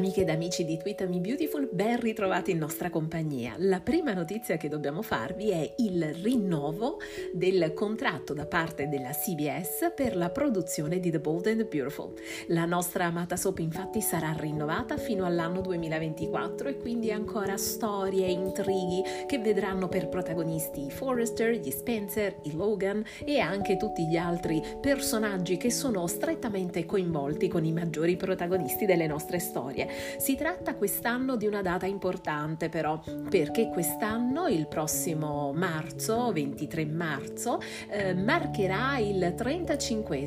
Amiche ed amici di Me Beautiful, ben ritrovati in nostra compagnia. La prima notizia che dobbiamo farvi è il rinnovo del contratto da parte della CBS per la produzione di The Bold and the Beautiful. La nostra amata soap infatti sarà rinnovata fino all'anno 2024 e quindi ancora storie e intrighi che vedranno per protagonisti i Forrester, gli Spencer, i Logan e anche tutti gli altri personaggi che sono strettamente coinvolti con i maggiori protagonisti delle nostre storie. Si tratta quest'anno di una data importante però, perché quest'anno, il prossimo marzo, 23 marzo, eh, marcherà il 35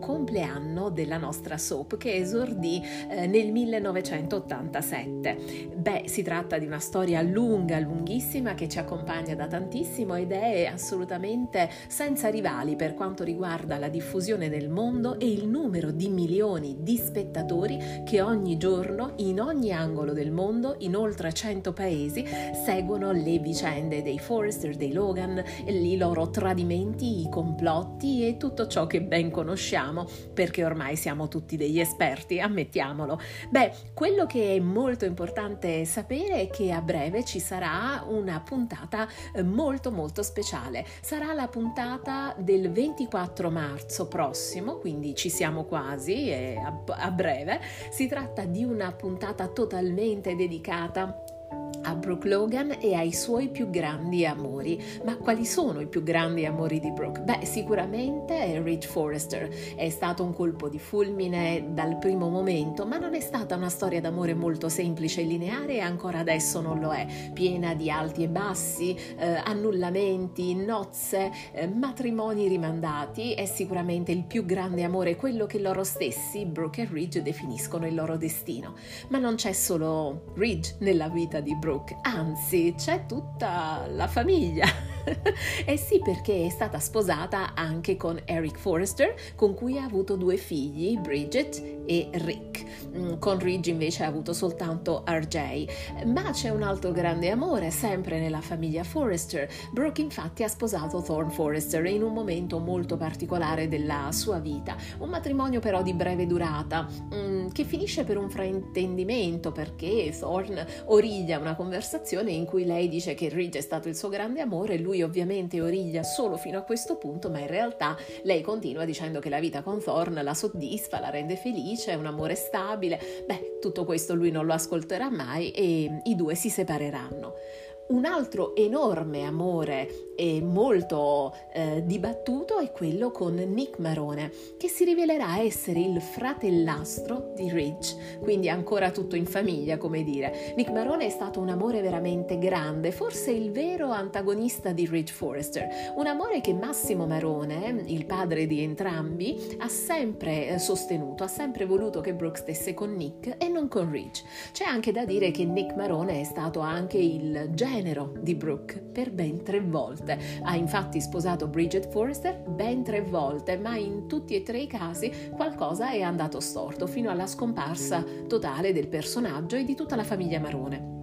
compleanno della nostra soap che esordì eh, nel 1987. Beh, si tratta di una storia lunga, lunghissima che ci accompagna da tantissimo ed è assolutamente senza rivali per quanto riguarda la diffusione nel mondo e il numero di milioni di spettatori che ogni giorno in ogni angolo del mondo, in oltre 100 paesi, seguono le vicende dei Forrester, dei Logan, i loro tradimenti, i complotti e tutto ciò che ben conosciamo, perché ormai siamo tutti degli esperti, ammettiamolo. Beh, quello che è molto importante sapere è che a breve ci sarà una puntata eh, molto molto speciale. Sarà la puntata del 24 marzo prossimo, quindi ci siamo quasi a breve. Si tratta di una una puntata totalmente dedicata a Brooke Logan e ai suoi più grandi amori. Ma quali sono i più grandi amori di Brooke? Beh, sicuramente Rich Forrester. È stato un colpo di fulmine dal primo momento, ma non è stata una storia d'amore molto semplice e lineare e ancora adesso non lo è, piena di alti e bassi, eh, annullamenti, nozze, eh, matrimoni rimandati. È sicuramente il più grande amore, quello che loro stessi, Brooke e Ridge, definiscono il loro destino. Ma non c'è solo Ridge nella vita di Brooke Brooke, anzi c'è tutta la famiglia. eh sì, perché è stata sposata anche con Eric Forrester, con cui ha avuto due figli, Bridget e Rick. Mm, con Ridge invece ha avuto soltanto RJ. Ma c'è un altro grande amore, sempre nella famiglia Forrester. Brooke infatti ha sposato Thorne Forrester in un momento molto particolare della sua vita. Un matrimonio però di breve durata, mm, che finisce per un fraintendimento perché Thorne origlia una conversazione in cui lei dice che Ridge è stato il suo grande amore e lui lui ovviamente origlia solo fino a questo punto, ma in realtà lei continua dicendo che la vita con Thorn la soddisfa, la rende felice, è un amore stabile. Beh, tutto questo lui non lo ascolterà mai e i due si separeranno. Un altro enorme amore e molto eh, dibattuto è quello con Nick Marone, che si rivelerà essere il fratellastro di Ridge, quindi ancora tutto in famiglia, come dire. Nick Marone è stato un amore veramente grande, forse il vero antagonista di Ridge Forrester, un amore che Massimo Marone, il padre di entrambi, ha sempre eh, sostenuto, ha sempre voluto che Brooke stesse con Nick e non con Ridge. C'è anche da dire che Nick Marone è stato anche il genio genero di Brooke per ben tre volte. Ha infatti sposato Bridget Forrester ben tre volte, ma in tutti e tre i casi qualcosa è andato storto fino alla scomparsa totale del personaggio e di tutta la famiglia Marone.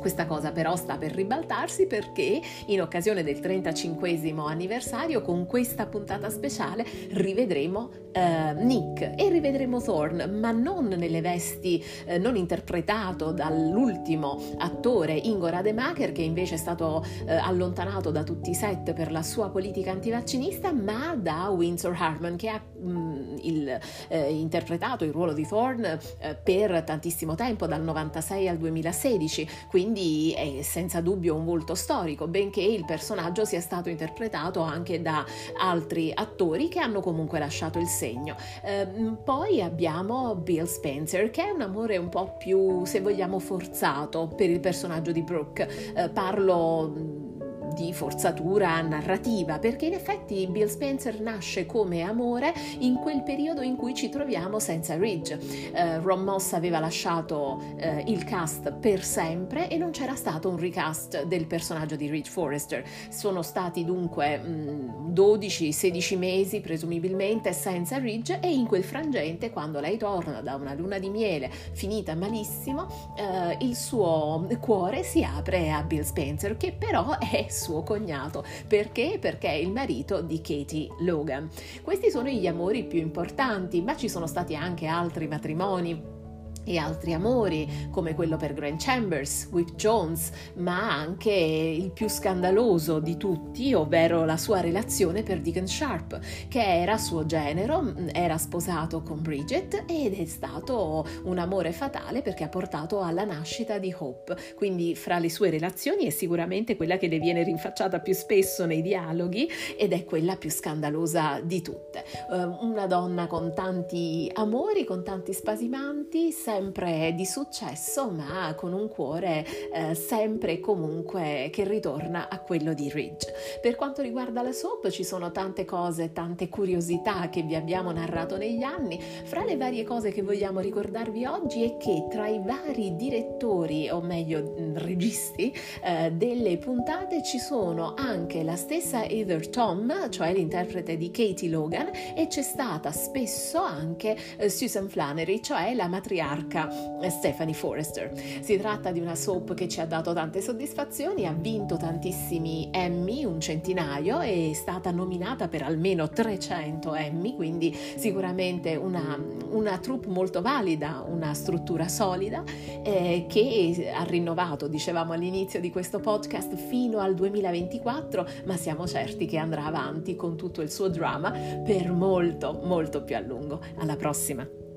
Questa cosa però sta per ribaltarsi perché in occasione del 35 anniversario con questa puntata speciale rivedremo eh, Nick e rivedremo Thorne, ma non nelle vesti, eh, non interpretato dall'ultimo attore Ingo Rademacher che invece è stato eh, allontanato da tutti i set per la sua politica antivaccinista, ma da Windsor Harmon che ha mh, mm, il, eh, interpretato il ruolo di Thorne eh, per tantissimo tempo, dal 96 al 2016, quindi quindi è senza dubbio un volto storico, benché il personaggio sia stato interpretato anche da altri attori che hanno comunque lasciato il segno. Eh, poi abbiamo Bill Spencer, che è un amore un po' più, se vogliamo, forzato per il personaggio di Brooke. Eh, parlo di forzatura narrativa, perché in effetti Bill Spencer nasce come amore in quel periodo in cui ci troviamo senza Ridge. Uh, Ron Moss aveva lasciato uh, il cast per sempre e non c'era stato un recast del personaggio di Ridge Forrester. Sono stati dunque mh, 12-16 mesi presumibilmente senza Ridge e in quel frangente, quando lei torna da una luna di miele finita malissimo, uh, il suo cuore si apre a Bill Spencer, che però è suo cognato. Perché? Perché è il marito di Katie Logan. Questi sono gli amori più importanti, ma ci sono stati anche altri matrimoni e altri amori come quello per Grant Chambers, Whip Jones, ma anche il più scandaloso di tutti, ovvero la sua relazione per Deacon Sharp, che era suo genero, era sposato con Bridget ed è stato un amore fatale perché ha portato alla nascita di Hope. Quindi fra le sue relazioni è sicuramente quella che le viene rinfacciata più spesso nei dialoghi ed è quella più scandalosa di tutte. una donna con tanti amori, con tanti spasimanti, sempre di successo, ma con un cuore eh, sempre e comunque che ritorna a quello di Ridge. Per quanto riguarda la soap, ci sono tante cose, tante curiosità che vi abbiamo narrato negli anni. Fra le varie cose che vogliamo ricordarvi oggi è che tra i vari direttori, o meglio mm, registi, eh, delle puntate ci sono anche la stessa Heather Tom, cioè l'interprete di Katie Logan, e c'è stata spesso anche eh, Susan Flannery, cioè la matriarca marca Stephanie Forrester. Si tratta di una soap che ci ha dato tante soddisfazioni, ha vinto tantissimi Emmy, un centinaio, è stata nominata per almeno 300 Emmy, quindi sicuramente una, una troupe molto valida, una struttura solida eh, che ha rinnovato, dicevamo all'inizio di questo podcast, fino al 2024, ma siamo certi che andrà avanti con tutto il suo drama per molto, molto più a lungo. Alla prossima!